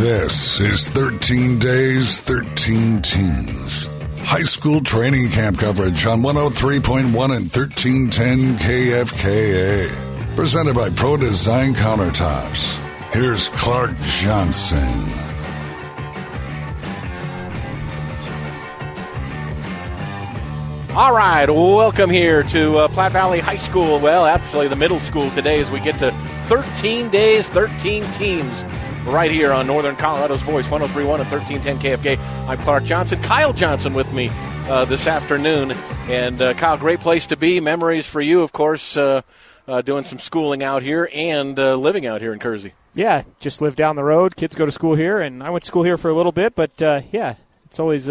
This is 13 Days, 13 Teams. High school training camp coverage on 103.1 and 1310 KFKA. Presented by Pro Design Countertops. Here's Clark Johnson. All right, welcome here to uh, Platte Valley High School. Well, actually, the middle school today as we get to 13 days, 13 teams right here on Northern Colorado's Voice, 1031 and 1310 KFK. I'm Clark Johnson. Kyle Johnson with me uh, this afternoon. And uh, Kyle, great place to be. Memories for you, of course, uh, uh doing some schooling out here and uh, living out here in Kersey. Yeah, just live down the road. Kids go to school here, and I went to school here for a little bit, but uh, yeah, it's always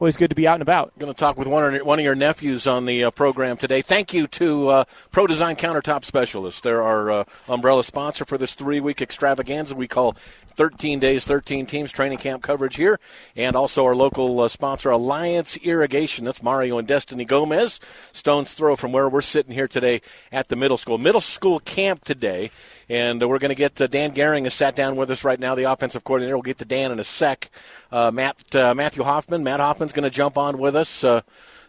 always good to be out and about. Going to talk with one of, one of your nephews on the uh, program today. Thank you to uh, Pro Design Countertop Specialists. They're our uh, umbrella sponsor for this three week extravaganza we call 13 days, 13 teams training camp coverage here, and also our local uh, sponsor, Alliance Irrigation. That's Mario and Destiny Gomez. Stone's throw from where we're sitting here today at the middle school. Middle school camp today, and uh, we're going to get uh, Dan Gehring has sat down with us right now, the offensive coordinator. We'll get to Dan in a sec. Uh, Matt uh, Matthew Hoffman. Matt Hoffman's going to jump on with us.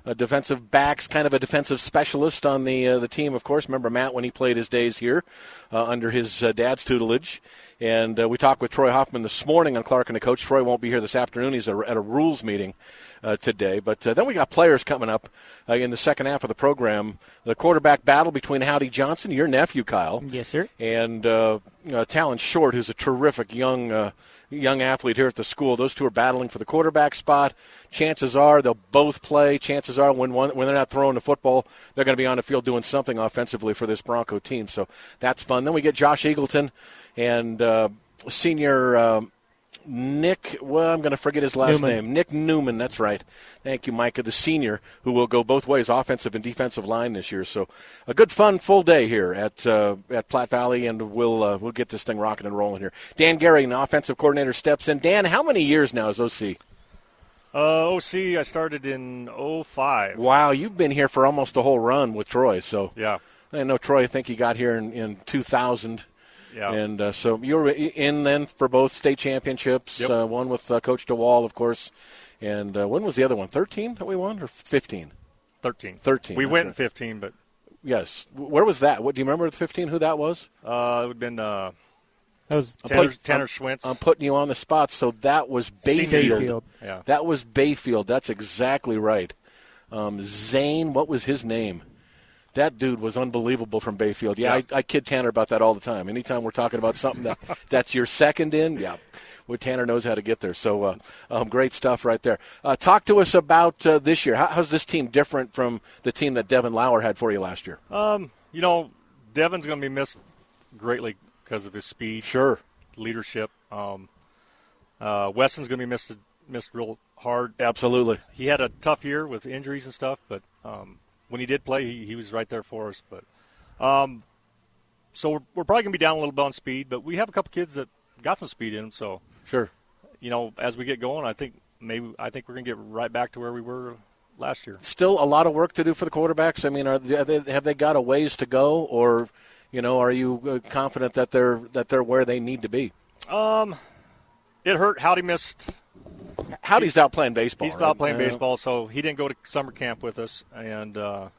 A defensive backs, kind of a defensive specialist on the uh, the team. Of course, remember Matt when he played his days here uh, under his uh, dad's tutelage. And uh, we talked with Troy Hoffman this morning on Clark and the Coach. Troy won't be here this afternoon. He's at a rules meeting uh, today. But uh, then we got players coming up uh, in the second half of the program. The quarterback battle between Howdy Johnson, your nephew Kyle, yes sir, and uh, uh, Talon Short, who's a terrific young young athlete here at the school. Those two are battling for the quarterback spot. Chances are they'll both play. Chances are when one, when they're not throwing the football, they're going to be on the field doing something offensively for this Bronco team. So that's fun. Then we get Josh Eagleton and uh, senior um, Nick, well, I'm going to forget his last Newman. name. Nick Newman, that's right. Thank you, Micah, the senior, who will go both ways, offensive and defensive line this year. So a good, fun, full day here at uh, at Platte Valley, and we'll uh, we'll get this thing rocking and rolling here. Dan Gehring, the offensive coordinator, steps in. Dan, how many years now is OC? Uh, OC, I started in 05. Wow, you've been here for almost a whole run with Troy. So yeah, I know Troy. I think he got here in, in 2000 yeah. And uh, so you were in then for both state championships. Yep. Uh, one with uh, Coach DeWall, of course. And uh, when was the other one? 13 that we won or 15? 13. 13. We went right. in 15, but. Yes. Where was that? What do you remember the 15? Who that was? Uh, it would have been. Uh, that was Tanner, put, Tanner I'm, I'm putting you on the spot. So that was Bayfield. Bayfield. Yeah. That was Bayfield. That's exactly right. Um, Zane, what was his name? That dude was unbelievable from Bayfield. Yeah, yeah. I, I, kid Tanner about that all the time. Anytime we're talking about something that that's your second in, yeah, well, Tanner knows how to get there. So uh, um, great stuff right there. Uh, talk to us about uh, this year. How, how's this team different from the team that Devin Lauer had for you last year? Um, you know, Devin's going to be missed greatly because of his speed, sure, leadership. Um, uh, Weston's going to be missed missed real hard. Absolutely. He had a tough year with injuries and stuff, but. Um, when he did play, he, he was right there for us. But um, so we're, we're probably gonna be down a little bit on speed, but we have a couple kids that got some speed in them. So sure, you know, as we get going, I think maybe I think we're gonna get right back to where we were last year. Still a lot of work to do for the quarterbacks. I mean, are they, have they got a ways to go, or you know, are you uh, confident that they're that they're where they need to be? Um, it hurt. Howdy missed Howdy's out playing baseball. He's right? out playing baseball, so he didn't go to summer camp with us, and uh,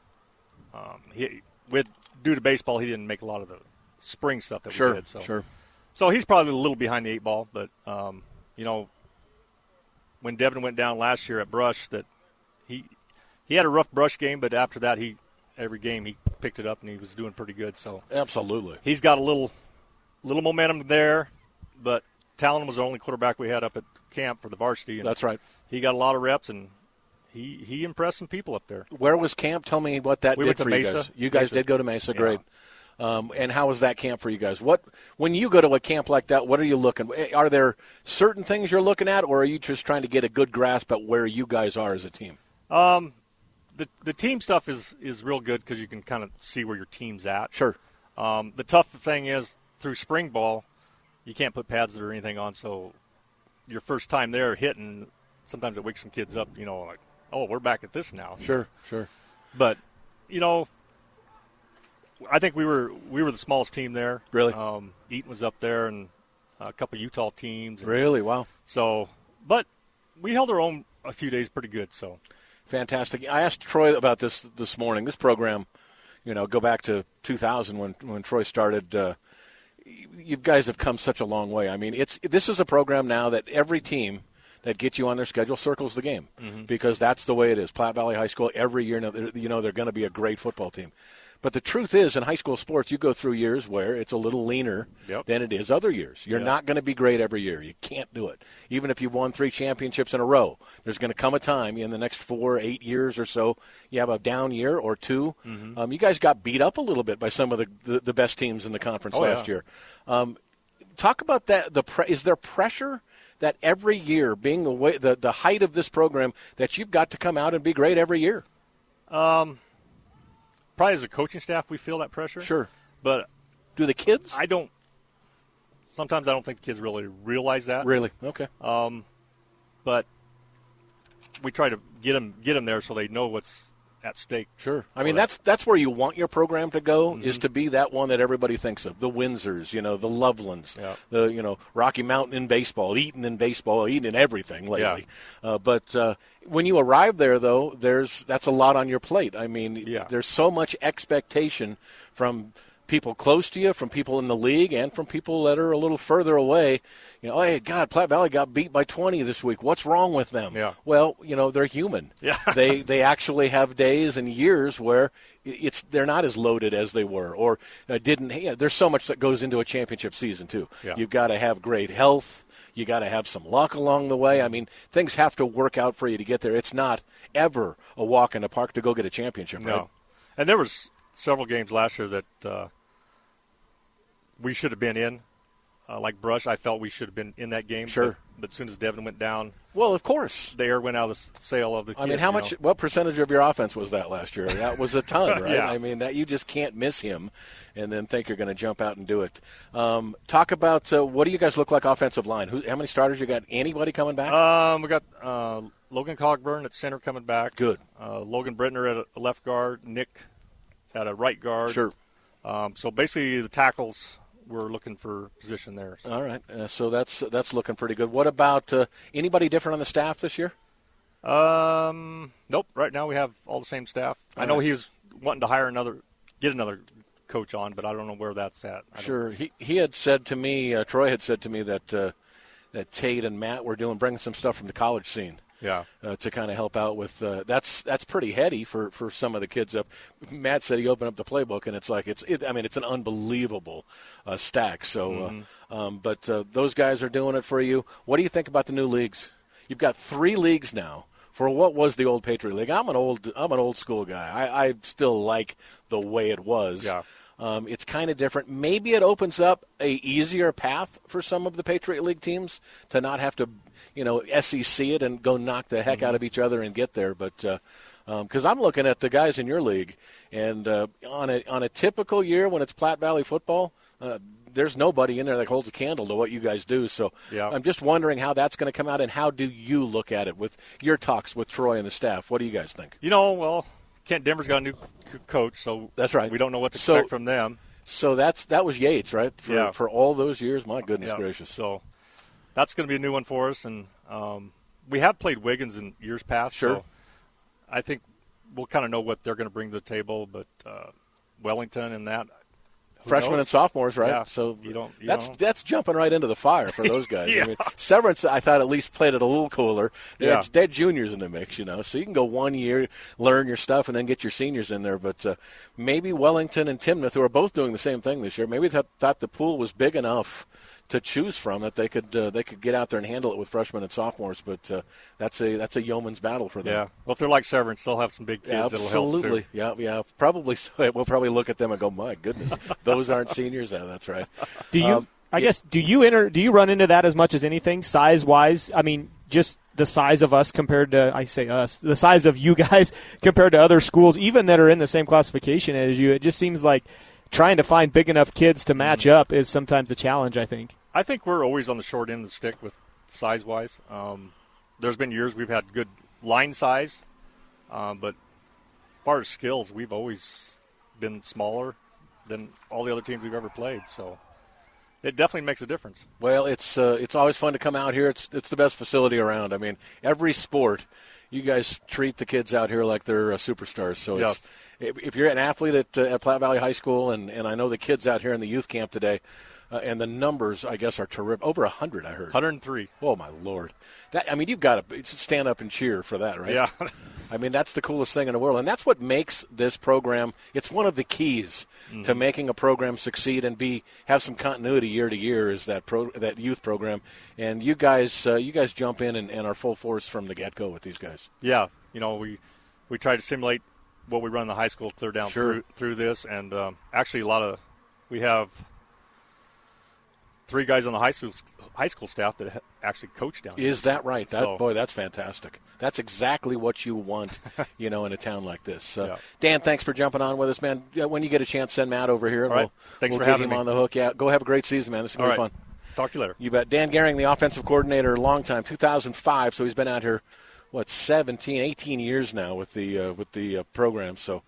um, he with due to baseball, he didn't make a lot of the spring stuff that sure, we did. So, sure. So he's probably a little behind the eight ball, but um, you know, when Devin went down last year at Brush, that he he had a rough Brush game, but after that, he every game he picked it up and he was doing pretty good. So absolutely, he's got a little little momentum there, but Talon was the only quarterback we had up at camp for the varsity. That's right. He got a lot of reps and he he impressed some people up there. Where was camp? Tell me what that we did for Mesa. you guys. You guys Mesa. did go to Mesa. Yeah. Great. Um, and how was that camp for you guys? What when you go to a camp like that? What are you looking? Are there certain things you're looking at, or are you just trying to get a good grasp at where you guys are as a team? Um, the the team stuff is is real good because you can kind of see where your team's at. Sure. Um, the tough thing is through spring ball, you can't put pads or anything on, so your first time there hitting, sometimes it wakes some kids up. You know, like, oh, we're back at this now. Sure, sure. But you know, I think we were we were the smallest team there. Really, um, Eaton was up there, and a couple Utah teams. Really? Wow. So, but we held our own a few days pretty good. So, fantastic. I asked Troy about this this morning. This program, you know, go back to 2000 when when Troy started. Uh, you guys have come such a long way. I mean, it's this is a program now that every team that gets you on their schedule circles the game mm-hmm. because that's the way it is. Platte Valley High School every year, you know, they're going to be a great football team. But the truth is, in high school sports, you go through years where it's a little leaner yep. than it is other years. You're yep. not going to be great every year. You can't do it. Even if you've won three championships in a row, there's going to come a time in the next four, eight years or so, you have a down year or 2 mm-hmm. um, you guys got beat up a little bit by some of the, the, the best teams in the conference oh, last yeah. year. Um, talk about that. The pre- is there pressure that every year, being the way the, the height of this program, that you've got to come out and be great every year? Um, probably as a coaching staff, we feel that pressure. Sure, but do the kids? I don't. Sometimes I don't think the kids really realize that. Really? Okay. Um, but we try to get them get them there so they know what's at stake. Sure. I mean, that's that's where you want your program to go mm-hmm. is to be that one that everybody thinks of. The Windsors, you know, the Lovelands, yeah. the you know Rocky Mountain in baseball, Eaton in baseball, Eaton in everything lately. Yeah. Uh, but uh, when you arrive there, though, there's that's a lot on your plate. I mean, yeah. there's so much expectation from people close to you, from people in the league, and from people that are a little further away. You know, hey, God, Platte Valley got beat by 20 this week. What's wrong with them? Yeah. Well, you know, they're human. Yeah. they they actually have days and years where it's they're not as loaded as they were, or uh, didn't. You know, there's so much that goes into a championship season too. Yeah. You've got to have great health. You got to have some luck along the way. I mean, things have to work out for you to get there. It's not ever a walk in the park to go get a championship. No. Right? And there was several games last year that. Uh, we should have been in. Uh, like Brush, I felt we should have been in that game. Sure. But, but, as soon as Devin went down, well, of course, the air went out of the sail of the. I mean, how much? Know? What percentage of your offense was that last year? That was a ton, right? yeah. I mean, that you just can't miss him, and then think you're going to jump out and do it. Um, talk about uh, what do you guys look like offensive line? Who, how many starters you got? Anybody coming back? Um, we got uh, Logan Cogburn at center coming back. Good. Uh, Logan Brittner at a left guard. Nick at a right guard. Sure. Um, so basically, the tackles we're looking for position there. So. All right, uh, so that's that's looking pretty good. What about uh, anybody different on the staff this year? Um, nope. Right now we have all the same staff. All I know right. he was wanting to hire another, get another coach on, but I don't know where that's at. Sure. He he had said to me, uh, Troy had said to me that uh, that Tate and Matt were doing bringing some stuff from the college scene yeah, uh, to kind of help out with uh, that's that's pretty heady for, for some of the kids up. Matt said he opened up the playbook and it's like it's it, I mean it's an unbelievable uh, stack. So, uh, mm-hmm. um, but uh, those guys are doing it for you. What do you think about the new leagues? You've got three leagues now for what was the old Patriot League. I'm an old I'm an old school guy. I, I still like the way it was. Yeah. Um, it's kind of different. Maybe it opens up a easier path for some of the Patriot League teams to not have to, you know, SEC it and go knock the heck mm-hmm. out of each other and get there. But because uh, um, I'm looking at the guys in your league, and uh, on a on a typical year when it's Platte Valley football, uh, there's nobody in there that holds a candle to what you guys do. So yeah. I'm just wondering how that's going to come out, and how do you look at it with your talks with Troy and the staff? What do you guys think? You know, well, Kent Denver's got a new coach, so that's right. We don't know what to expect from them. So that's that was Yates, right? For, yeah. For all those years, my goodness yeah. gracious. So that's going to be a new one for us, and um, we have played Wiggins in years past. Sure. So I think we'll kind of know what they're going to bring to the table, but uh, Wellington and that freshmen knows? and sophomores, right? Yeah, so you don't. You that's don't. that's jumping right into the fire for those guys. yeah. I mean, Severance, I thought at least played it a little cooler. They, yeah. had, they had juniors in the mix, you know, so you can go one year, learn your stuff, and then get your seniors in there. But uh, maybe Wellington and Timnath, who are both doing the same thing this year, maybe they thought the pool was big enough to choose from that they could uh, they could get out there and handle it with freshmen and sophomores. But uh, that's a that's a yeoman's battle for them. Yeah. Well, if they're like Severance, they'll have some big kids. Yeah, absolutely. Yeah, yeah. Probably. So. We'll probably look at them and go, "My goodness, those aren't seniors." Yeah, that's right. Do you? Um, I guess do you enter? Do you run into that as much as anything, size wise? I mean, just the size of us compared to I say us, the size of you guys compared to other schools, even that are in the same classification as you. It just seems like trying to find big enough kids to match mm-hmm. up is sometimes a challenge. I think. I think we're always on the short end of the stick with size wise. Um, there's been years we've had good line size, um, but as far as skills, we've always been smaller than all the other teams we've ever played. So it definitely makes a difference. Well, it's uh, it's always fun to come out here. It's it's the best facility around. I mean, every sport, you guys treat the kids out here like they're uh, superstars. So Yes. it's, if, if you're an athlete at, uh, at Platte Valley High School, and, and I know the kids out here in the youth camp today, uh, and the numbers I guess are terrific. Over a hundred, I heard. 103. Oh my lord! That I mean, you've got to stand up and cheer for that, right? Yeah. I mean, that's the coolest thing in the world, and that's what makes this program. It's one of the keys to making a program succeed and be have some continuity year to year. Is that pro that youth program? And you guys, uh, you guys jump in and, and are full force from the get go with these guys. Yeah, you know, we we try to simulate what we run in the high school clear down Sure. through through this, and um, actually a lot of we have three guys on the high school high school staff that actually coach down. here. Is that right? That So- boy, that's fantastic. That's exactly what you want, you know, in a town like this. Uh, Yeah. Dan, thanks for jumping on with us, man. When you get a chance, send Matt over here. and All right. We'll, Thanks we'll for having him me. on the hook. Yeah, go have a great season, man. This is All gonna be right. fun. Talk to you later. You bet. Dan Gehring, the offensive coordinator, long time, 2005. So he's been out here, what, 17, 18 years now with the uh, with the uh, program. So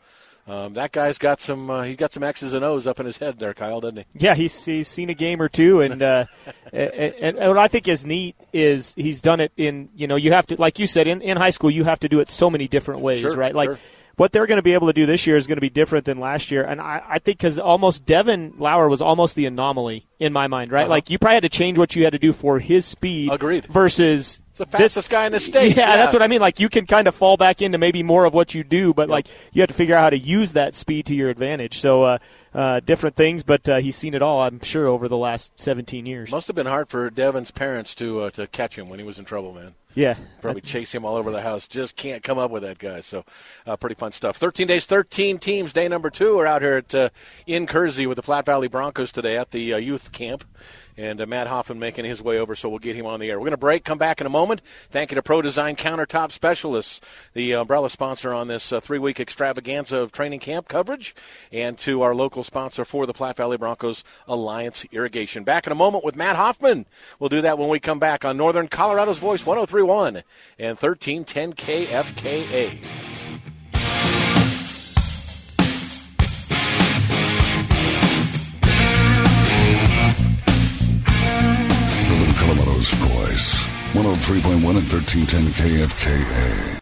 um, that guy's got some uh, he got some X's and O's up in his head there, Kyle, doesn't he? Yeah, he's he's seen a game or two, and uh, and, and what I think is neat is he's done it in you know you have to like you said in, in high school you have to do it so many different ways, Sure, right? Like sure. What they're going to be able to do this year is going to be different than last year, and I, I think because almost Devin Lauer was almost the anomaly in my mind, right? Uh-huh. Like you probably had to change what you had to do for his speed, Agreed. versus. It's the fastest guy in the state. Yeah, Yeah. that's what I mean. Like you can kind of fall back into maybe more of what you do, but like you have to figure out how to use that speed to your advantage. So uh, uh, different things, but uh, he's seen it all, I'm sure, over the last 17 years. Must have been hard for Devin's parents to uh, to catch him when he was in trouble, man. Yeah, Probably chase him all over the house. Just can't come up with that guy. So, uh, pretty fun stuff. 13 days, 13 teams. Day number two are out here at uh, in Kersey with the Platte Valley Broncos today at the uh, youth camp. And uh, Matt Hoffman making his way over, so we'll get him on the air. We're going to break, come back in a moment. Thank you to Pro Design Countertop Specialists, the umbrella sponsor on this uh, three week extravaganza of training camp coverage, and to our local sponsor for the Platte Valley Broncos, Alliance Irrigation. Back in a moment with Matt Hoffman. We'll do that when we come back on Northern Colorado's Voice 1031 and 1310 KFKA. 103.1 and 1310 KFKA.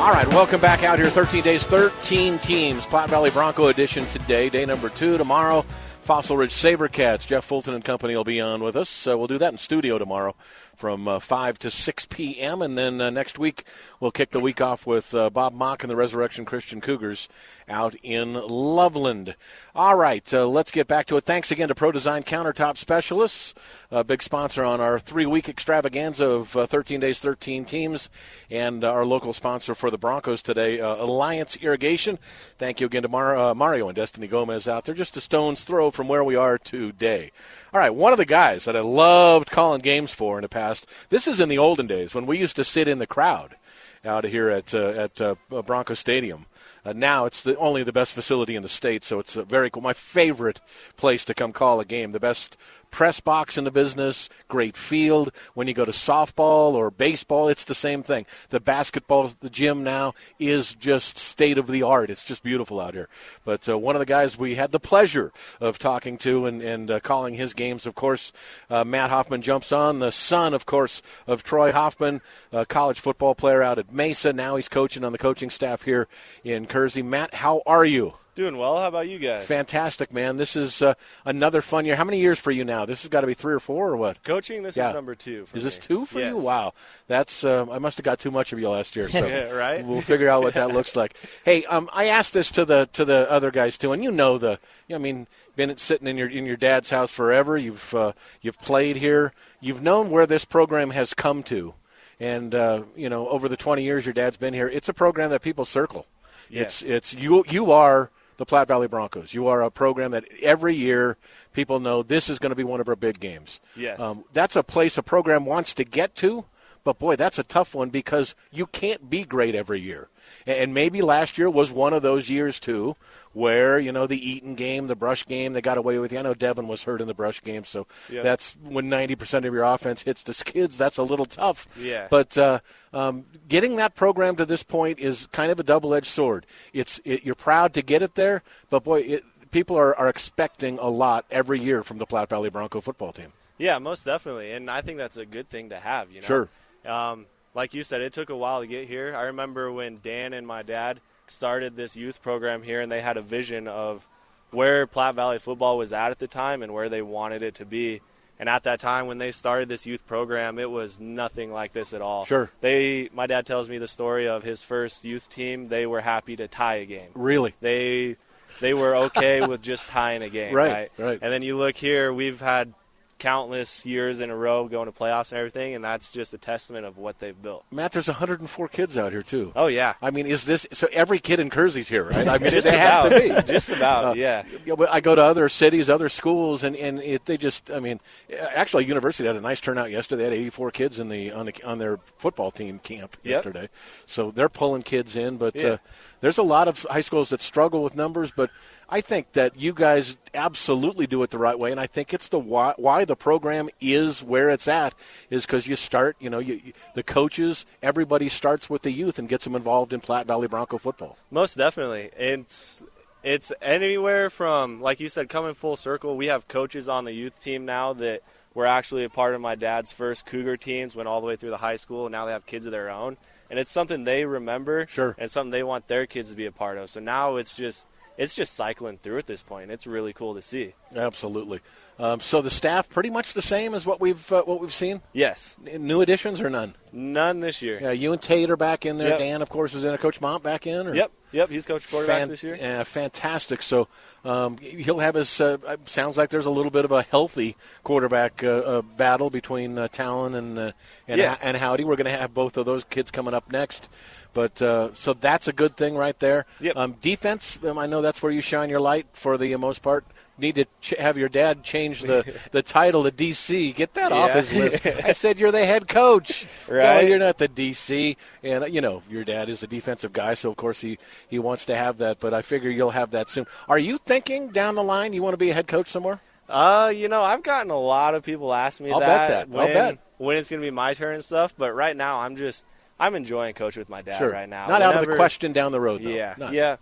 All right, welcome back out here. 13 days, 13 teams. Platte Valley Bronco edition today. Day number two tomorrow. Fossil Ridge Sabercats. Jeff Fulton and company will be on with us. Uh, we'll do that in studio tomorrow from uh, 5 to 6 p.m. And then uh, next week, we'll kick the week off with uh, Bob Mock and the Resurrection Christian Cougars out in Loveland. All right, uh, let's get back to it. Thanks again to Pro Design Countertop Specialists, a big sponsor on our three week extravaganza of uh, 13 days, 13 teams, and our local sponsor for the Broncos today, uh, Alliance Irrigation. Thank you again to Mar- Mario and Destiny Gomez out there, just a stone's throw from where we are today. All right, one of the guys that I loved calling games for in the past, this is in the olden days when we used to sit in the crowd out here at uh, at uh, Bronco Stadium. Uh, now it's the only the best facility in the state, so it's very cool. My favorite place to come call a game. The best press box in the business, great field. When you go to softball or baseball, it's the same thing. The basketball, the gym now is just state of the art. It's just beautiful out here. But uh, one of the guys we had the pleasure of talking to and, and uh, calling his games, of course, uh, Matt Hoffman jumps on, the son, of course, of Troy Hoffman, a college football player out at Mesa. Now he's coaching on the coaching staff here in Kersey. Matt, how are you? Doing well. How about you guys? Fantastic, man. This is uh, another fun year. How many years for you now? This has got to be three or four or what? Coaching, this Yeah. is number two. For Is this me. two for you? Wow, that's uh, I must have got too much of you last year. So Yeah, right? We'll figure out what that looks like. Hey, um, I asked this to the to the other guys too, and you know the. I mean, been sitting in your in your dad's house forever. You've uh, you've played here. You've known where this program has come to, and uh, you know over the 20 years your dad's been here. It's a program that people circle. Yes. It's it's you you are the Platte Valley Broncos. You are a program that every year people know this is going to be one of our big games. Yes. Um, that's a place a program wants to get to, But boy, that's a tough one because you can't be great every year. And maybe last year was one of those years too, where you know the Eaton game, the Brush game, they got away with you. I know Devin was hurt in the Brush game, so Yeah. that's when ninety percent of your offense hits the skids. That's a little tough. Yeah. But uh, um, getting that program to this point is kind of a double-edged sword. It's it, you're proud to get it there, but boy, it, people are, are expecting a lot every year from the Platte Valley Bronco football team. Yeah, most definitely, and I think that's a good thing to have. You know, Sure. Um, like you said, it took a while to get here. I remember when Dan and my dad started this youth program here, and they had a vision of where Platte Valley football was at at the time and where they wanted it to be. And at that time, when they started this youth program, it was nothing like this at all. Sure. They, my dad tells me the story of his first youth team. They were happy to tie a game. Really? They, they were okay with just tying a game. Right, right. And then you look here, we've had countless years in a row going to playoffs and everything, and that's just a testament of what they've built. Matt, there's 104 kids out here too. Oh yeah, I mean, is this so? Every kid in Kersey's here, right? I mean, just it has to be. just about, Uh, yeah. Yeah, but I go to other cities, other schools, and and it, they just, I mean, actually, university had a nice turnout yesterday. They had 84 kids in the on the, on their football team camp Yep. yesterday, so they're pulling kids in. But Yeah. uh, there's a lot of high schools that struggle with numbers, but I think that you guys absolutely do it the right way, and I think it's the why, why the program is where it's at is because you start, you know, you, the coaches, everybody starts with the youth and gets them involved in Platte Valley Bronco football. Most definitely. It's it's anywhere from like you said, coming full circle. We have coaches on the youth team now that were actually a part of my dad's first Cougar teams, went all the way through the high school, and now they have kids of their own. And it's something they remember, Sure. and something they want their kids to be a part of. So now it's just it's just cycling through at this point. It's really cool to see. Absolutely. Um, so the staff pretty much the same as what we've uh, what we've seen. Yes, N- New additions or none? None this year. Yeah, you and Tate are back in there. Yep. Dan, of course, is in. A Coach Mont back in. Or? Yep, yep. He's coached quarterbacks Fan- this year. uh, fantastic. So um, he'll have his. Uh, sounds like there's a little bit of a healthy quarterback uh, uh, battle between uh, Talon and uh, and, Yeah. and Howdy. We're going to have both of those kids coming up next. But uh, so that's a good thing right there. Yep. Um, defense. Um, I know that's where you shine your light for the most part. Need to ch- have your dad change the, the title to DC. Get that off his list. I said you're the head coach. No, you're not the DC. And you know your dad is a defensive guy, so of course he he wants to have that. But I figure you'll have that soon. Are you thinking down the line you want to be a head coach somewhere? Uh, you know, I've gotten a lot of people ask me I'll that. bet that. I'll bet. when it's going to be my turn and stuff. But right now, I'm just I'm enjoying coaching with my dad sure. right now. Not out of the question down the road. Though. Yeah, Not- yeah.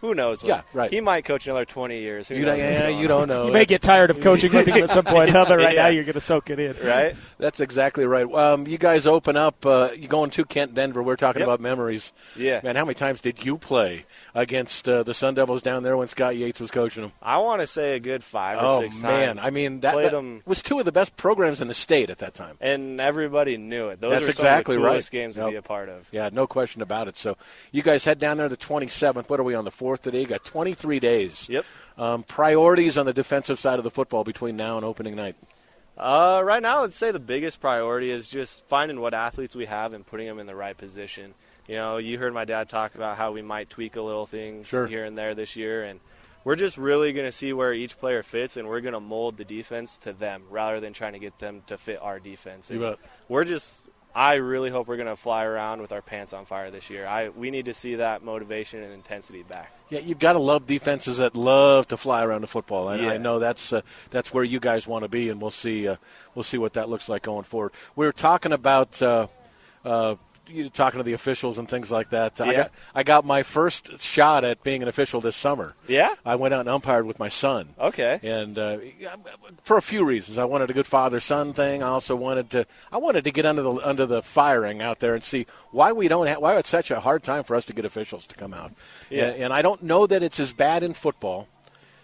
Who knows? Yeah, right. He might coach another 20 years. Who You knows don't, yeah, you on. don't know. You may get tired of coaching with him at some point, huh? but right now you're going to soak it in. right. That's exactly right. Um, you guys open up. Uh, you going to Kent Denver? We're talking Yep. about memories. Yeah. Man, how many times did you play against uh, the Sun Devils down there when Scott Yates was coaching them? I want to say a good five or Oh six man, times. I mean that, Played that 'em- was two of the best programs in the state at that time. and everybody knew it. Those That's are some exactly of the right. games to Yep. A part of. Yeah, no question about it. So you guys head down there the 27th. What are we on the 4th today? You got 23 days. Yep. Um, priorities on the defensive side of the football between now and opening night. Uh, right now, I'd say the biggest priority is just finding what athletes we have and putting them in the right position. You know, you heard my dad talk about how we might tweak a little things Sure. here and there this year, and we're just really going to see where each player fits, and we're going to mold the defense to them rather than trying to get them to fit our defense. We're just. I really hope we're going to fly around with our pants on fire this year. I we need to see that motivation and intensity back. Yeah, you've got to love defenses that love to fly around the football, and Yeah. I know that's uh, that's where you guys want to be, and we'll see uh, we'll see what that looks like going forward. We were talking about. Uh, you talking to the officials and things like that. I got I got my first shot at being an official this summer. Yeah. I went out and umpired with my son. Okay. and uh, for a few reasons. I wanted a good father son thing. I also wanted to I wanted to get under the under the firing out there and see why we don't have, why it's such a hard time for us to get officials to come out. Yeah. And, and I don't know that it's as bad in football.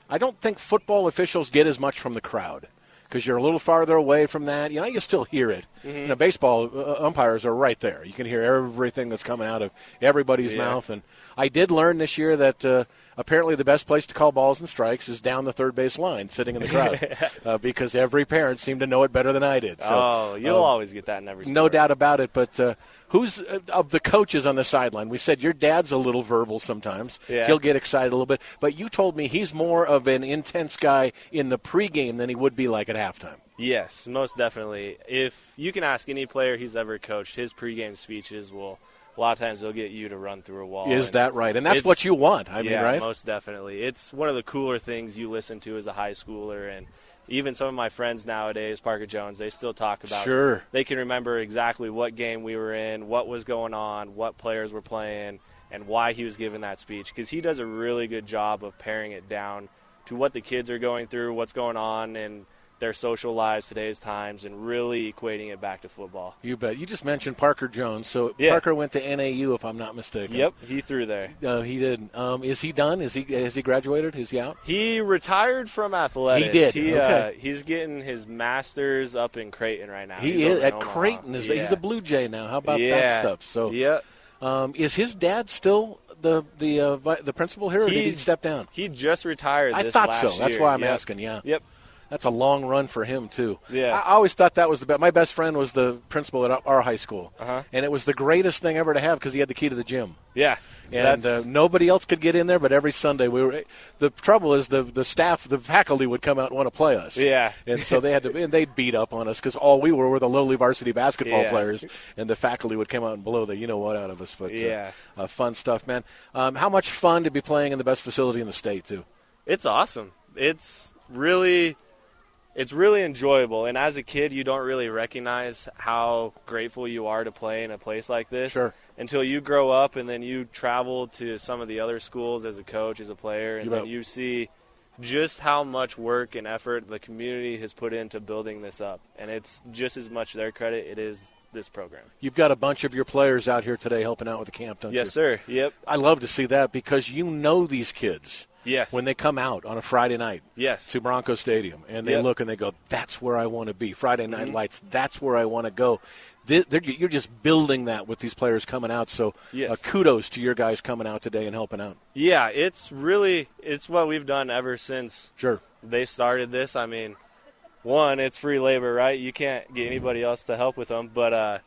I don't think football officials get as much from the crowd because you're a little farther away from that. You know, you still hear it. Mm-hmm. You know, baseball uh, umpires are right there. You can hear everything that's coming out of everybody's Yeah. mouth. And I did learn this year that uh, apparently the best place to call balls and strikes is down the third base line, sitting in the crowd, uh, because every parent seemed to know it better than I did. So, oh, you'll um, always get that in every. no doubt about it. But uh, who's uh, of the coaches on the sideline? We said your dad's a little verbal sometimes. Yeah. He'll get excited a little bit. But you told me he's more of an intense guy in the pregame than he would be like at halftime. Yes, most definitely. If you can ask any player he's ever coached, his pregame speeches will a lot of times they'll get you to run through a wall. Is that right? And that's what you want. I mean, right? most definitely. It's one of the cooler things you listen to as a high schooler, and even some of my friends nowadays, Parker Jones, they still talk about. Sure. They can remember exactly what game we were in, what was going on, what players were playing, and why he was giving that speech. Because he does a really good job of paring it down to what the kids are going through, what's going on, and their social lives today's times, and really equating it back to football. You bet. You just mentioned Parker Jones. So Yeah. Parker went to NAU, if I'm not mistaken. Yep, he threw there. Uh, he did. Um, is he done? Is he has he graduated? Is he out? He retired from athletics. He did, He, okay. uh, he's getting his master's up in Creighton right now. He He's is at Omaha. Creighton. Is yeah. he's a Blue Jay now? How about yeah. that stuff? So, yep. um, is his dad still the the uh, vi- the principal here, or did he He- step down? He just retired. I thought so. That's why I'm Yep. asking. Yeah. Yep. That's a long run for him too. Yeah. I always thought that was the best. My best friend was the principal at our- high school, Uh-huh. and it was the greatest thing ever to have because he had the key to the gym. Yeah. and uh, nobody else could get in there. But every Sunday we were. The trouble is the the staff, the faculty would come out and want to play us. Yeah. and so they had to, and they'd beat up on us because all we were were the lowly varsity basketball Yeah. players, and the faculty would come out and blow the you know what out of us. But uh, Yeah. uh, fun stuff, man. Um, how much fun to be playing in the best facility in the state too? it's awesome. It's really it's really enjoyable and as a kid you don't really recognize how grateful you are to play in a place like this Sure. until you grow up and then you travel to some of the other schools as a coach as a player and You then you see just how much work and effort the community has put into building this up and it's just as much their credit it is this program. You've got a bunch of your players out here today helping out with the camp, don't you? yes sir. Yep. I love to see that because you know these kids yes when they come out on a Friday night yes to Bronco Stadium and they Yep. look and they go, "That's where I want to be." Friday Night Mhm. Lights, that's where I want to go. They're- You're just building that with these players coming out. So, Yes. uh, kudos to your guys coming out today and helping out. yeah it's really it's what we've done ever since Sure. they started this. I mean, one, it's free labor, right? You can't get anybody else to help with them. But, uh,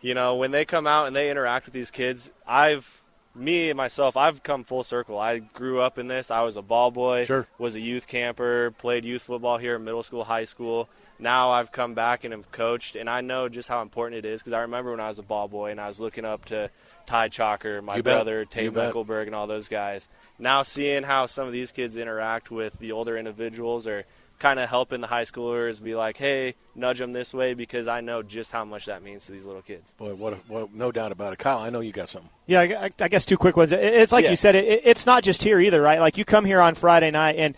you know, when they come out and they interact with these kids, I've, me myself, I've come full circle. I grew up in this. I was a ball boy, Sure. was a youth camper, played youth football here in middle school, high school. Now I've come back and have coached, and I know just how important it is because I remember when I was a ball boy and I was looking up to Ty Chalker, my You brother, You Tate bet. And all those guys. Now seeing how some of these kids interact with the older individuals or kind of helping the high schoolers be like, hey, nudge them this way because I know just how much that means to these little kids. Boy, what, a, what no doubt about it. Kyle, I know you got something. Yeah, I, I guess two quick ones. It's like Yeah. you said. It, it's not just here either, right? Like you come here on Friday night, and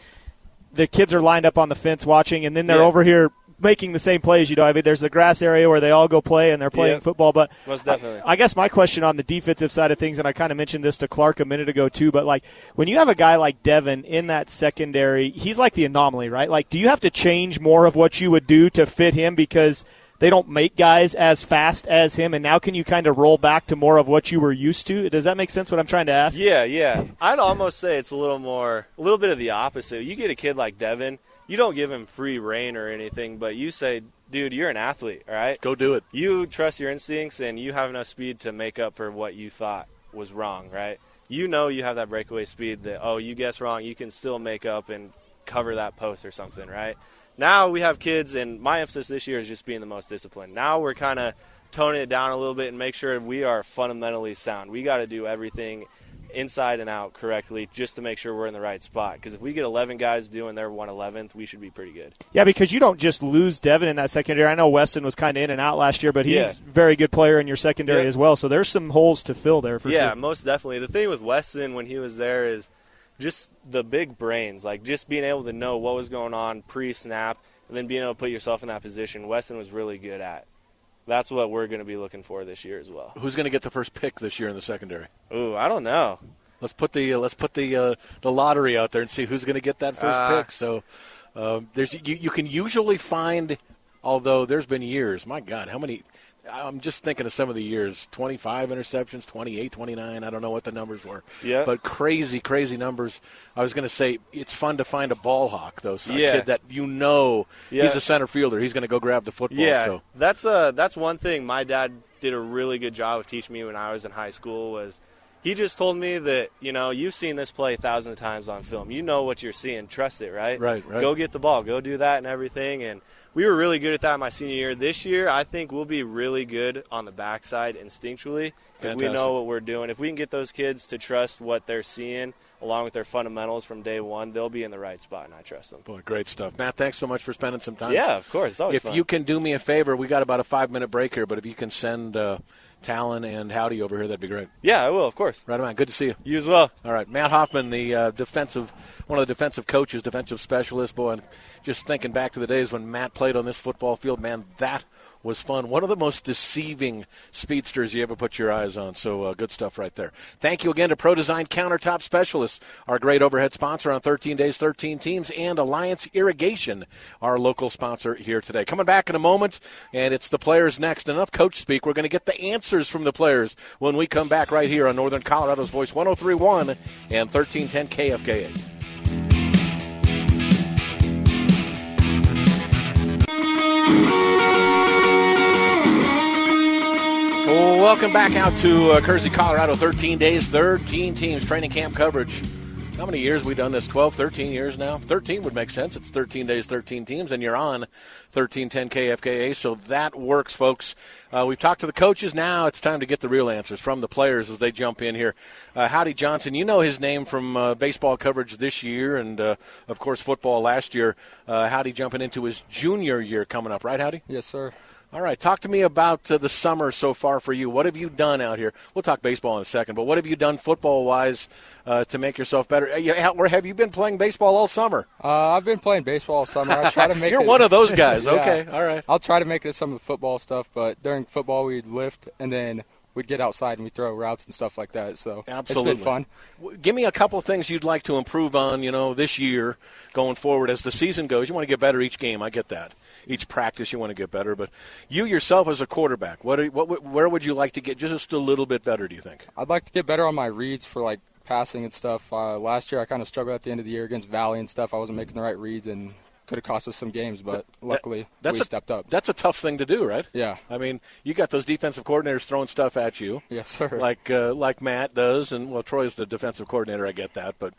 the kids are lined up on the fence watching, and then they're Yeah. over here making the same plays. You know, I mean, there's the grass area where they all go play, and they're playing Yeah. football. But Most definitely. I, I guess my question on the defensive side of things, and I kind of mentioned this to Clark a minute ago too, but like when you have a guy like Devin in that secondary, he's like the anomaly, right? Like, do you have to change more of what you would do to fit him because? They don't make guys as fast as him, and now can you kind of roll back to more of what you were used to? Does that make sense? What I'm trying to ask? Yeah, yeah. I'd almost say it's a little more, a little bit of the opposite. You get a kid like Devin, you don't give him free reign or anything, but you say, dude, you're an athlete, all right? Go do it. You trust your instincts and you have enough speed to make up for what you thought was wrong, right? You know you have that breakaway speed that, oh, you guess wrong, you can still make up and cover that post or something, right? Now we have kids, and my emphasis this year is just being the most disciplined. Now we're kind of toning it down a little bit and make sure we are fundamentally sound. We got to do everything inside and out correctly just to make sure we're in the right spot. Because if we get 11 guys doing their 111th, we should be pretty good. Yeah, because you don't just lose Devin in that secondary. I know Weston was kind of in and out last year, but he's Yeah. a very good player in your secondary Yeah. as well. So there's some holes to fill there for yeah, sure. most definitely. The thing with Weston when he was there is just the big brains, like just being able to know what was going on pre-snap and then being able to put yourself in that position. Weston was really good at. That's what we're going to be looking for this year as well. Who's going to get the first pick this year in the secondary? Ooh, I don't know. Let's put the uh, let's put the uh, the lottery out there and see who's going to get that first Uh, pick. So um, there's you, you can usually find, although there's been years. My God, how many? I'm just thinking of some of the years 25 interceptions, 28, 29. I don't know what the numbers were. Yeah. But crazy, crazy numbers. I was going to say it's fun to find a ball hawk, though. So a Yeah. kid that you know Yeah. he's a center fielder. He's going to go grab the football. Yeah, So that's uh that's one thing my dad did a really good job of teaching me when I was in high school was he just told me that you know you've seen this play a thousand times on film. You know what you're seeing. Trust it, right? Right, right. Go get the ball. Go do that and everything. And we were really good at that my senior year. This year, I think we'll be really good on the backside instinctually if we know what we're doing. If we can get those kids to trust what they're seeing along with their fundamentals from day one, they'll be in the right spot, and I trust them. Boy, great stuff. Matt, thanks so much for spending some time. Yeah, of course. It's always If fun. you can do me a favor, we got about a five minute break here, but if you can send uh, Talon and Howdy over here, that'd be great. yeah, I will, of course. Right on. Good to see you. You as well. All right, Matt Hoffman, the uh, defensive, one of the defensive coaches, defensive specialist. Boy, and just thinking back to the days when Matt played on this football field, man, that was fun. One of the most deceiving speedsters you ever put your eyes on. So uh, good stuff right there. Thank you again to Pro Design Countertop Specialists, our great overhead sponsor on 13 Days, 13 Teams, and Alliance Irrigation, our local sponsor here today. Coming back in a moment, and it's the players next. Enough coach speak. We're going to get the answers from the players when we come back right here on Northern Colorado's Voice 1031 and 1310 KFKA. Welcome back out to uh, Kersey, Colorado. 13 days, 13 teams, training camp coverage. How many years we done this? 12, 13 years now? 13 would make sense. It's 13 days, 13 teams, and you're on 1310 KFKA, so that works, folks. Uh, we've talked to the coaches. Now it's time to get the real answers from the players as they jump in here. Uh, Howdy Johnson, you know his name from uh, baseball coverage this year and, uh, of course, football last year. Uh, Howdy jumping into his junior year coming up, right, Howdy? Yes, sir. All right, talk to me about uh, the summer so far for you. What have you done out here? We'll talk baseball in a second, but what have you done football wise uh, to make yourself better? Uh, Where have you been playing baseball all summer? Uh, I've been playing baseball all summer. I try to make You're it, one of those guys. Yeah. Okay, all right. I'll try to make it some of the football stuff, but during football we'd lift and then we'd get outside and we throw routes and stuff like that. So Absolutely. it's been fun. Give me a couple things you'd like to improve on, you know, this year going forward as the season goes. You want to get better each game. I get that. Each practice you want to get better, but you yourself as a quarterback, what, are, what where would you like to get just a little bit better, do you think? I'd like to get better on my reads for like passing and stuff. Uh, last year I kind of struggled at the end of the year against Valley and stuff. I wasn't making the right reads and could have cost us some games, but luckily That's we a, stepped up. That's a tough thing to do, right? Yeah. I mean, you got those defensive coordinators throwing stuff at you. Yes, sir. Like uh, like Matt does, and well, Troy's the defensive coordinator. I get that, but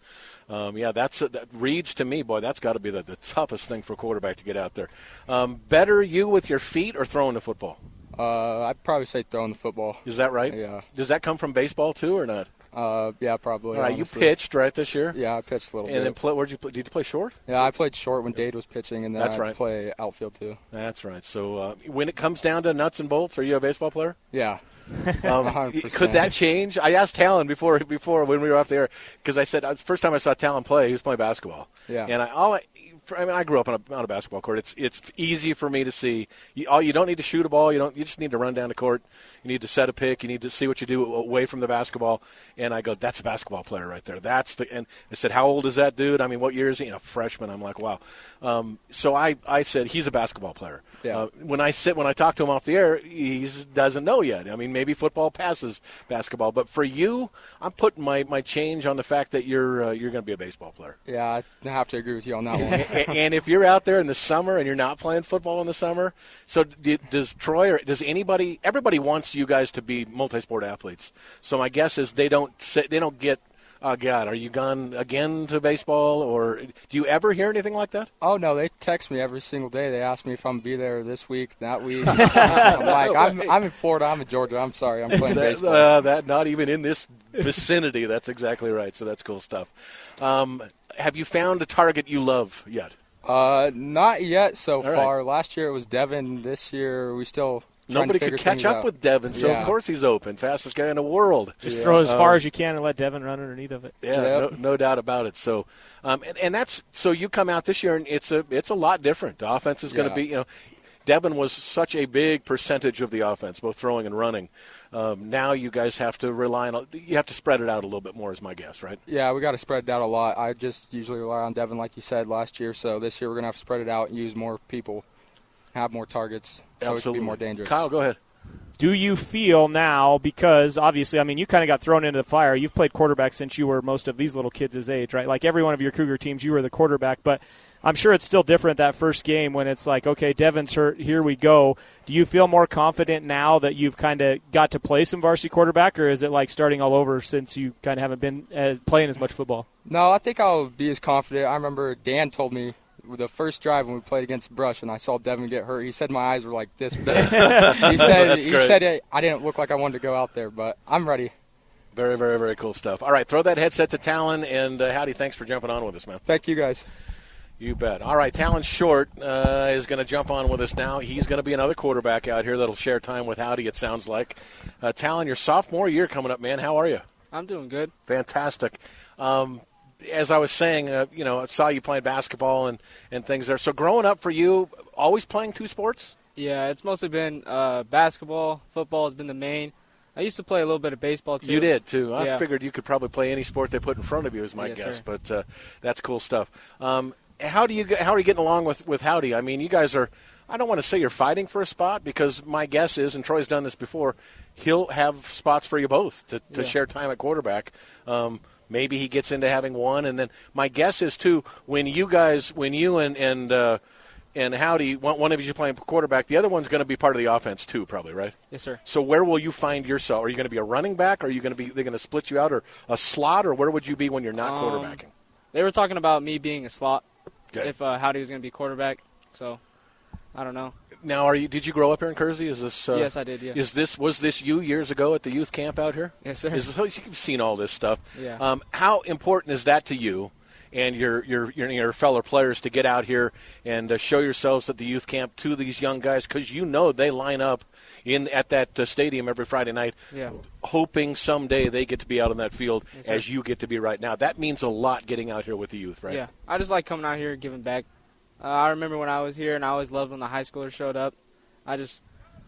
um, yeah, that's that reads to me, boy. That's got to be the, the toughest thing for a quarterback to get out there. Um, better you with your feet or throwing the football? Uh, I'd probably say throwing the football. Is that right? Yeah. Does that come from baseball too, or not? Uh, yeah, probably. All right, you pitched right this year. Yeah, I pitched a little And bit. then play, where'd you play? Did you play short? yeah, I played short when Dade was pitching, and then That's I right. play outfield too. That's right. So uh, when it comes down to nuts and bolts, are you a baseball player? Yeah. Um, could that change? I asked Talon before before when we were off the air because I said uh, first time I saw Talon play, he was playing basketball. Yeah. And I all I, for- I mean I grew up on a, on a basketball court. It's it's easy for me to see. You, all you don't need to shoot a ball. You don't. You just need to run down the court. You need to set a pick. You need to see what you do away from the basketball. And I go, that's a basketball player right there. That's the. And I said, how old is that dude? I mean, what year is he? You know, freshman. I'm like, wow. Um, so I I said he's a basketball player. Yeah. Uh, when I sit when I talk to him off the air, he doesn't know yet. I mean, maybe football passes basketball, but for you, I'm putting my, my change on the fact that you're uh, you're going to be a baseball player. Yeah, I have to agree with you on that one. And if you're out there in the summer and you're not playing football in the summer, so does Troy or does anybody? Everybody wants you guys to be multi-sport athletes. So my guess is they don't they don't get. Oh God, are you gone again to baseball, or do you ever hear anything like that? Oh no, they text me every single day. They ask me if I'm be there this week, that week. I'm like, I'm, I'm in Florida. I'm in Georgia. I'm sorry. I'm playing that, baseball. uh, that not even in this vicinity. that's exactly right. So that's cool stuff. Um, have you found a target you love yet? Uh, not yet so right. far. Last year it was Devin. This year we still Nobody could catch up out. with Devin, so Yeah. of course he's open, fastest guy in the world. Just Yeah. throw as far Um, as you can and let Devin run underneath of it. Yeah, Yep. no, no doubt about it. So, um, and, and that's so you come out this year and it's a it's a lot different. The offense is going to Yeah. be you know, Devin was such a big percentage of the offense, both throwing and running. Um, now you guys have to rely on you have to spread it out a little bit more, is my guess, right? Yeah, we got to spread it out a lot. I just usually rely on Devin, like you said last year. So this year we're gonna have to spread it out and use more people, have more targets, so we can be more dangerous. Kyle, go ahead. Do you feel now, because obviously, I mean, you kind of got thrown into the fire. You've played quarterback since you were most of these little kids' age, right? Like every one of your Cougar teams, you were the quarterback. But I'm sure it's still different that first game when it's like, okay, Devin's hurt, here we go. Do you feel more confident now that you've kind of got to play some varsity quarterback, or is it like starting all over since you kind of haven't been as, playing as much football? No, I think I'll be as confident. I remember Dan told me the first drive when we played against Brush and I saw Devin get hurt. He said my eyes were like this. he said he great. said I didn't look like I wanted to go out there, but I'm ready. Very, very, very cool stuff. All right, throw that headset to Talon, and uh, Howdy, thanks for jumping on with us, man. Thank you guys. You bet. All right, Talon Short uh, is going to jump on with us now. He's going to be another quarterback out here that'll share time with Howdy, it sounds like. Uh, Talon, your sophomore year coming up, man. How are you? I'm doing good. Fantastic. Um, as I was saying, uh, you know, I saw you playing basketball and, and things there. So growing up for you, always playing two sports? Yeah, it's mostly been uh, basketball. Football has been the main. I used to play a little bit of baseball too. You did too. I Yeah. figured you could probably play any sport they put in front of you, is my Yes, guess. sir. But uh, that's cool stuff. Um, how do you how are you getting along with with Howdy? I mean, you guys are. I don't want to say you're fighting for a spot because my guess is, and Troy's done this before, he'll have spots for you both to, to Yeah. share time at quarterback. Um, maybe he gets into having one, and then my guess is too when you guys, when you and and uh, and Howdy, one, one of you playing quarterback, the other one's going to be part of the offense too, probably, right? Yes, sir. So where will you find yourself? Are you going to be a running back? Are you going to be they're going to split you out or a slot or where would you be when you're not Um, quarterbacking? They were talking about me being a slot Okay. if uh, Howdy was going to be quarterback. So I don't know. Now, are you? Did you grow up here in Kersey? Is this? Uh, Yes, I did, yeah. Is this was this you years ago at the youth camp out here? Yes, sir. Is this, you've seen all this stuff. Yeah. Um, how important is that to you? And your, your your your fellow players to get out here and uh, show yourselves at the youth camp to these young guys because you know they line up in at that uh, stadium every Friday night, Yeah. hoping someday they get to be out on that field Yes, as you get to be right now. That means a lot getting out here with the youth, right? Yeah, I just like coming out here and giving back. Uh, I remember when I was here, and I always loved when the high schoolers showed up. I just,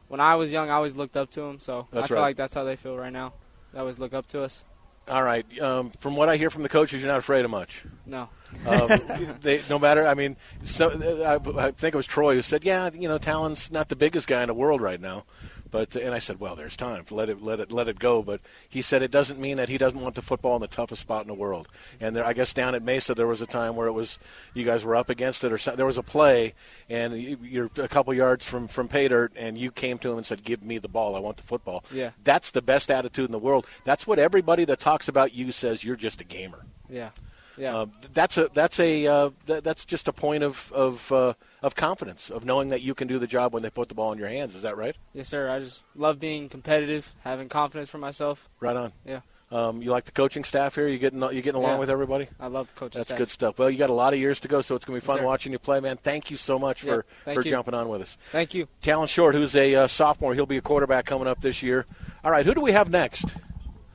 when I was young, I always looked up to them. So That's I feel right. like that's how they feel right now. They always look up to us. All right. Um, from what I hear from the coaches, you're not afraid of much. No. Um, they, no matter, I mean, so, I, I think it was Troy who said, "Yeah, you know, Talon's not the biggest guy in the world right now." But and I said, "Well, there's time. Let it, let it, let it go." But he said it doesn't mean that he doesn't want the football in the toughest spot in the world. And there, I guess down at Mesa, there was a time where it was you guys were up against it, or there was a play, and you're a couple yards from from pay dirt, and you came to him and said, "Give me the ball. I want the football." Yeah. That's the best attitude in the world. That's what everybody that talks about you says. You're just a gamer. Yeah. Yeah. Uh, that's a that's a uh, th- that's just a point of of uh, of confidence of knowing that you can do the job when they put the ball in your hands. Is that right? yes, sir. I just love being competitive, having confidence for myself. Right on. Yeah. Um, you like the coaching staff here? You getting you getting along Yeah. with everybody? I love the coaching staff. That's staff. good stuff. Well, you got a lot of years to go, so it's going to be fun sir. watching you play, man. Thank you so much Yeah, for for you. jumping on with us. Thank you. Talon Short, who's a uh, sophomore, he'll be a quarterback coming up this year. All right, who do we have next?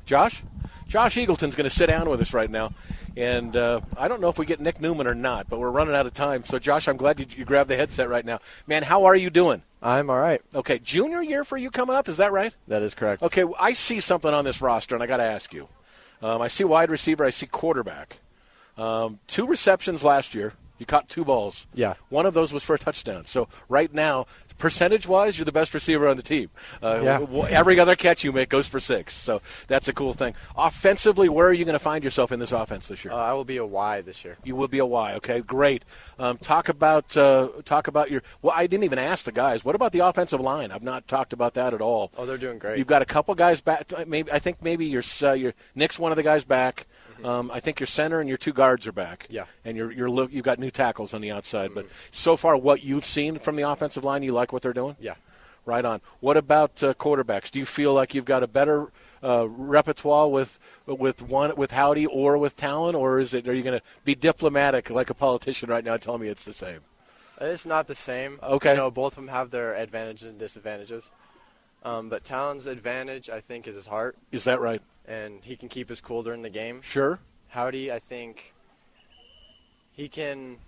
Josh? Josh Eagleton's going to sit down with us right now. And uh, I don't know if we get Nick Newman or not, but we're running out of time. So, Josh, I'm glad you, you grabbed the headset right now. Man, how are you doing? I'm all right. Okay, junior year for you coming up, is that right? That is correct. Okay, I see something on this roster, and I got to ask you. Um, I see wide receiver, I see quarterback. Um, two receptions last year. You caught two balls. Yeah. One of those was for a touchdown. So right now, percentage-wise, you're the best receiver on the team. Uh, Yeah. w- every other catch you make goes for six. So that's a cool thing. Offensively, where are you going to find yourself in this offense this year? Uh, I will be a Y this year. You will be a Y. Okay, great. Um, talk about uh, talk about your. Well, I didn't even ask the guys. What about the offensive line? I've not talked about that at all. Oh, they're doing great. You've got a couple guys back. Maybe I think maybe your uh, your Nick's one of the guys back. Um, I think your center and your two guards are back. Yeah. And you're you're look you've got new tackles on the outside. But Mm-hmm. so far, what you've seen from the offensive line, you like what they're doing. Yeah. Right on. What about uh, quarterbacks? Do you feel like you've got a better uh, repertoire with with one with Howdy or with Talon, or is it are you going to be diplomatic like a politician right now, and tell me it's the same? It's not the same. Okay. You know, both of them have their advantages and disadvantages. Um, but Talon's advantage, I think, is his heart, Is that right? and he can keep his cool during the game. Sure. Howdy, I think he can.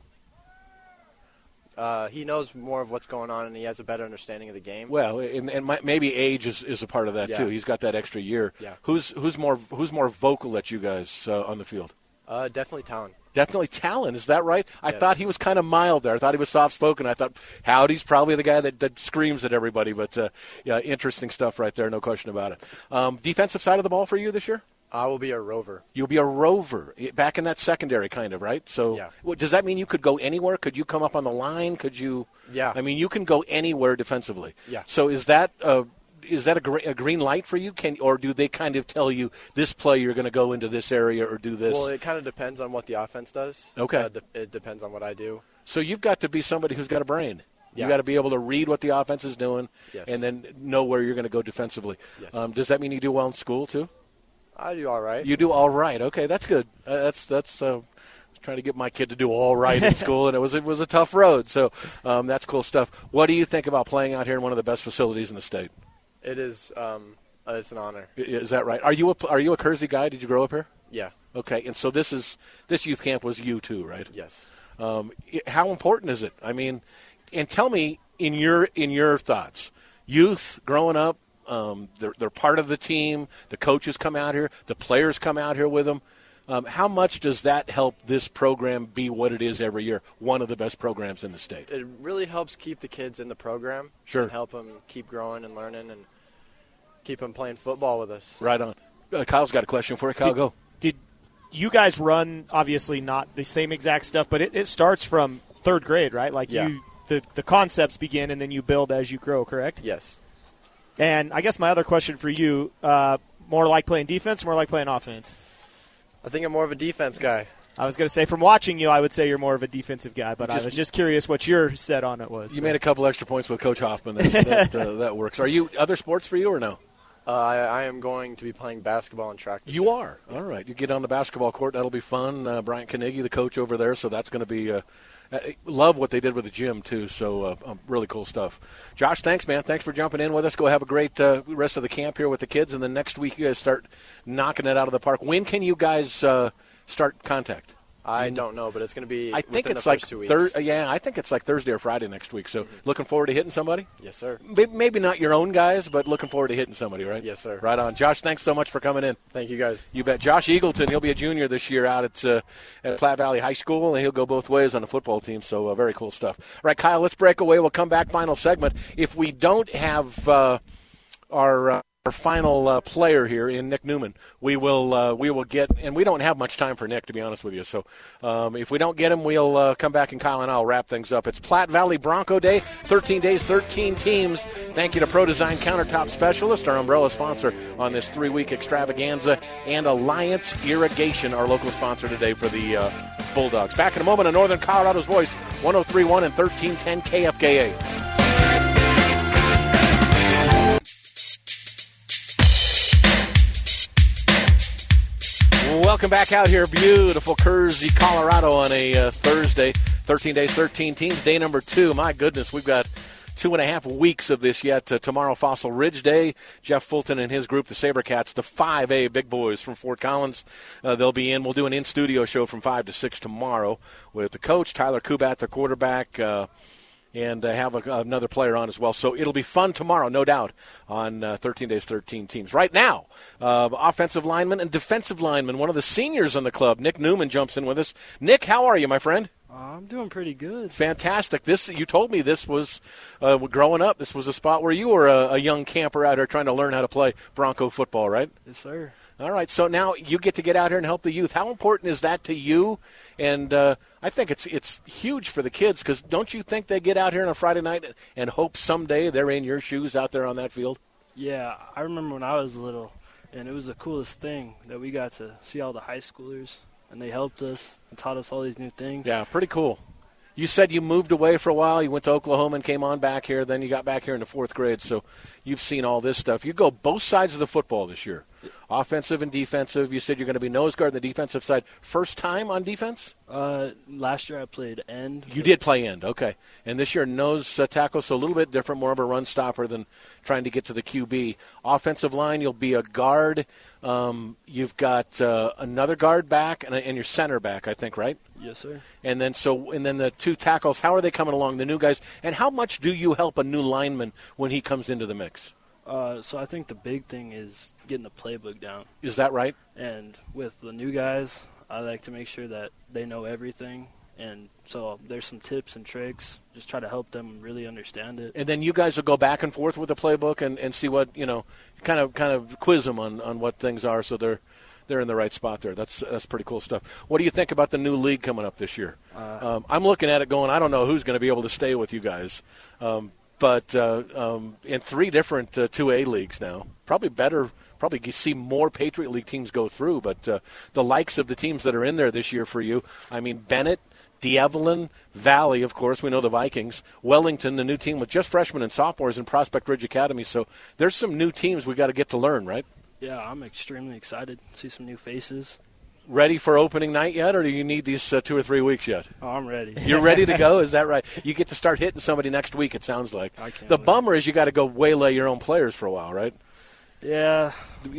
Uh, he knows more of what's going on, and he has a better understanding of the game. Well, and, and my, maybe age is, is a part of that Yeah. too. He's got that extra year. Yeah. Who's who's more who's more vocal at you guys uh, on the field? Uh, definitely Talon. Definitely Talon. Is that right? I Yes. thought he was kind of mild there. I thought he was soft spoken. I thought Howdy's probably the guy that, that screams at everybody. But uh, yeah, interesting stuff right there. No question about it. Um, defensive side of the ball for you this year? I will be a rover. You'll be a rover back in that secondary, kind of, right? So, Yeah. what, does that mean you could go anywhere? Could you come up on the line? Could you? Yeah. I mean, you can go anywhere defensively. Yeah. So, is that a, is that a, gre- a green light for you? Can or do they kind of tell you this play you're going to go into this area or do this? Well, it kind of depends on what the offense does. Okay. Uh, de- it depends on what I do. so you've got to be somebody who's got a brain. You Yeah. got to be able to read what the offense is doing, Yes. and then know where you're going to go defensively. Yes. Um, does that mean you do well in school too? I do all right. You do all right. Okay, that's good. Uh, that's that's. Uh, trying to get my kid to do all right in school, and it was it was a tough road. So um, that's cool stuff. What do you think about playing out here in one of the best facilities in the state? It is. Um, uh, it's an honor. Is that right? Are you a are you a Kersey guy? Did you grow up here? Yeah. Okay, and so this is this youth camp was you too, right? Yes. Um, how important is it? I mean, and tell me in your in your thoughts, youth growing up, um, they're they're part of the team. The coaches come out here, the players come out here with them. Um, how much does that help this program be what it is every year? One of the best programs in the state. It really helps keep the kids in the program. Sure. And help them keep growing and learning and keep them playing football with us. Right on. Uh, Kyle's got a question for you. Kyle, Did- go. Did you guys run obviously not the same exact stuff, but it, it starts from third grade, right? Like Yeah. you the the concepts begin and then you build as you grow, correct? Yes. And I guess my other question for you, uh, more like playing defense, more like playing offense. I think I'm more of a defense guy. I was going to say, from watching you, I would say you're more of a defensive guy, but Just- I was just curious what your set on it was. You made a couple extra points with Coach Hoffman. That that, uh, that works. Are you other sports for you or no? Uh, I, I am going to be playing basketball and track. You year. are. All right. You get on the basketball court. That'll be fun. Uh, Bryant Carnegie, the coach over there, so that's going to be. Uh, love what they did with the gym too. So uh, um, really cool stuff. Josh, thanks, man. Thanks for jumping in with us. Go have a great uh, rest of the camp here with the kids, and then next week you guys start knocking it out of the park. When can you guys start contact? I don't know, but it's going to be. I think it's the like weeks. Yeah, I think it's like Thursday or Friday next week. So looking forward to hitting somebody. Yes, sir. May- Maybe not your own guys, but looking forward to hitting somebody, right? Yes, sir. Right on. Josh, thanks so much for coming in. Thank you, guys. You bet. Josh Eagleton, he'll be a junior this year out at, uh, at Platte Valley High School, and he'll go both ways on the football team. So uh, very cool stuff. All right, Kyle, let's break away. We'll come back. Final segment. If we don't have uh, our uh, our final uh, player here in Nick Newman, we will uh, we will get, and we don't have much time for Nick to be honest with you. So um, if we don't get him, we'll uh, come back and Kyle and I'll wrap things up. It's Platte Valley Bronco Day, 13 days, 13 teams. Thank you to Pro Design Countertop Specialist, our umbrella sponsor on this three week extravaganza, and Alliance Irrigation, our local sponsor today for the uh, Bulldogs. Back in a moment on Northern Colorado's Voice, 1031 and 1310 KFKA. Welcome back out here, beautiful Kersey, Colorado, on a uh, Thursday. 13 days, 13 teams. Day number two. My goodness, we've got two and a half weeks of this yet. Uh, tomorrow, Fossil Ridge Day. Jeff Fulton and his group, the Sabercats, the 5A big boys from Fort Collins. Uh, they'll be in. We'll do an in studio show from 5 to 6 tomorrow with the coach, Tyler Kubat, the quarterback. And uh, have a, another player on as well. So it'll be fun tomorrow, no doubt, on uh, 13 days, 13 teams. Right now, uh, offensive lineman and defensive lineman, one of the seniors on the club, Nick Newman, jumps in with us. Nick, how are you, my friend? I'm doing pretty good. Fantastic. This you told me this was uh, growing up. This was a spot where you were a, a young camper out here trying to learn how to play Bronco football, right? Yes, sir. All right. So now you get to get out here and help the youth. How important is that to you? And uh, I think it's it's huge for the kids because don't you think they get out here on a Friday night and hope someday they're in your shoes out there on that field? Yeah, I remember when I was little, and it was the coolest thing that we got to see all the high schoolers, and they helped us and taught us all these new things. Yeah, pretty cool. You said you moved away for a while. You went to Oklahoma and came on back here. Then you got back here in the fourth grade. So you've seen all this stuff. You go both sides of the football this year, offensive and defensive. You said you're going to be nose guard on the defensive side. First time on defense? Uh, last year I played end. You did play end, okay. And this year nose uh, tackle, so a little bit different, more of a run stopper than trying to get to the QB. Offensive line, you'll be a guard. Um, you've got uh, another guard back and, and your center back, I think, right? Yes, sir. And then so and then the two tackles. How are they coming along? The new guys, and how much do you help a new lineman when he comes into the mix? Uh, so I think the big thing is getting the playbook down. Is that right? And with the new guys, I like to make sure that they know everything. And so there's some tips and tricks. Just try to help them really understand it. And then you guys will go back and forth with the playbook and, and see what you know, kind of kind of quiz them on, on what things are, so they're they're in the right spot there. That's that's pretty cool stuff. What do you think about the new league coming up this year? Um, I'm looking at it going. I don't know who's going to be able to stay with you guys, um, but uh, um, in three different uh, 2A leagues now, probably better. Probably see more Patriot League teams go through, but uh, the likes of the teams that are in there this year for you, I mean Bennett, D'Evelyn, Valley, of course, we know the Vikings, Wellington, the new team with just freshmen and sophomores in Prospect Ridge Academy. So there's some new teams we got to get to learn, right? Yeah, I'm extremely excited to see some new faces. Ready for opening night yet, or do you need these uh, two or three weeks yet? Oh, I'm ready. You're ready to go? Is that right? You get to start hitting somebody next week, it sounds like. The wait. bummer is you got to go waylay your own players for a while, right? Yeah,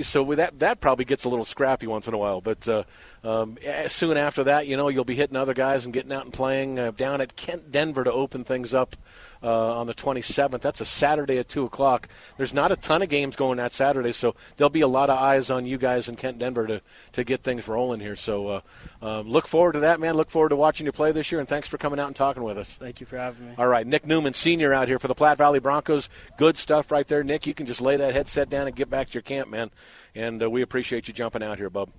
so that that probably gets a little scrappy once in a while. But uh, um, soon after that, you know, you'll be hitting other guys and getting out and playing uh, down at Kent Denver, to open things up uh, on the 27th. That's a Saturday at two o'clock. There's not a ton of games going that Saturday, so there'll be a lot of eyes on you guys in Kent Denver, to to get things rolling here. So uh, um, look forward to that, man. Look forward to watching you play this year, and thanks for coming out and talking with us. thank you for having me. All right, Nick Newman, senior, out here for the Platte Valley Broncos. Good stuff right there, Nick. You can just lay that headset down and get back to your camp, man. And uh, we appreciate you jumping out here, bub.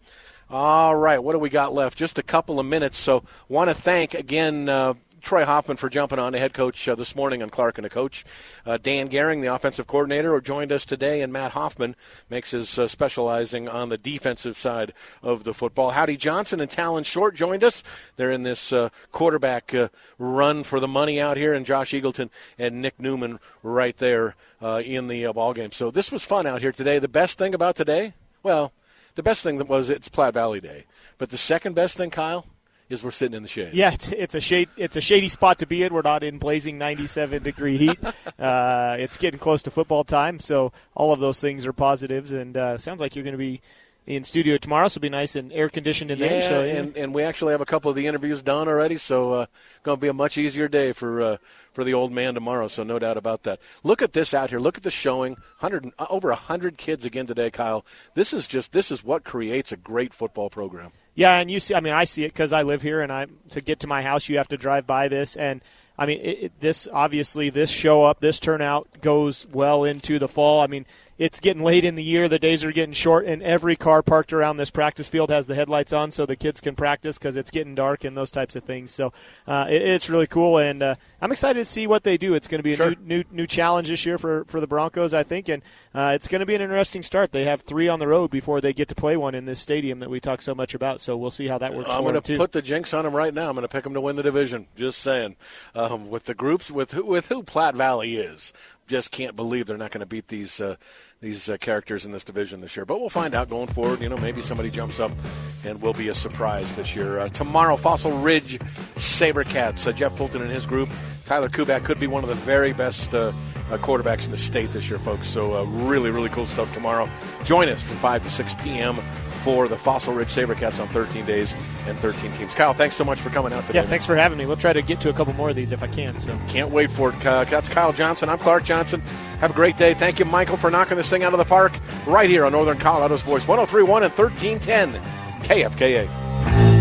All right, what do we got left? Just a couple of minutes. So, want to thank again. Uh, Troy Hoffman for jumping on the head coach uh, this morning on Clark and the coach. Uh, Dan Gehring, the offensive coordinator, who joined us today, and Matt Hoffman makes his uh, specializing on the defensive side of the football. Howdy Johnson and Talon Short joined us. They're in this uh, quarterback uh, run for the money out here, and Josh Eagleton and Nick Newman right there uh, in the uh, ball game. So this was fun out here today. The best thing about today, well, the best thing was it's Platte Valley Day, but the second best thing, Kyle, is we're sitting in the shade. Yeah, it's, it's a shade. It's a shady spot to be in. We're not in blazing 97 degree heat. uh, it's getting close to football time, so all of those things are positives. And uh, sounds like you're going to be in studio tomorrow, so it'll be nice and air conditioned in Yeah, there. So, and, and we actually have a couple of the interviews done already, so uh, going to be a much easier day for uh, for the old man tomorrow. So no doubt about that. Look at this out here. Look at the showing. Hundred uh, over hundred kids again today, Kyle. This is just this is what creates a great football program. Yeah, and you see, I mean, I see it because I live here, and I to get to my house, you have to drive by this, and I mean, it, it, this obviously this show up, this turnout goes well into the fall. I mean, it's getting late in the year, the days are getting short, and every car parked around this practice field has the headlights on, so the kids can practice because it's getting dark and those types of things. So uh, it, it's really cool, and uh, I'm excited to see what they do. It's going to be a Sure. new, new new challenge this year for for the Broncos, I think, and uh, it's going to be an interesting start. They have three on the road before they get to play one in this stadium that we talk so much about. So we'll see how that works I'm going to put the jinx on them right now. I'm going to pick them to win the division. Just saying. Um, with the groups, with who, with who Platte Valley is, just can't believe they're not going to beat these uh, these uh, characters in this division this year. But we'll find out going forward. You know, maybe somebody jumps up and will be a surprise this year. Uh, tomorrow, Fossil Ridge SaberCats. Uh, Jeff Fulton and his group. Tyler Kubak could be one of the very best uh, uh, quarterbacks in the state this year, folks. So really, really cool stuff tomorrow. Join us from 5 to 6 p.m. for the Fossil Ridge SaberCats on 13 days and 13 teams. Kyle, thanks so much for coming out today. yeah, man. thanks for having me. We'll try to get to a couple more of these if I can. So. Can't wait for it. That's Kyle Johnson. I'm Clark Johnson. Have a great day. Thank you, Michael, for knocking this thing out of the park right here on Northern Colorado's Voice 1031 and 1310 KFKA.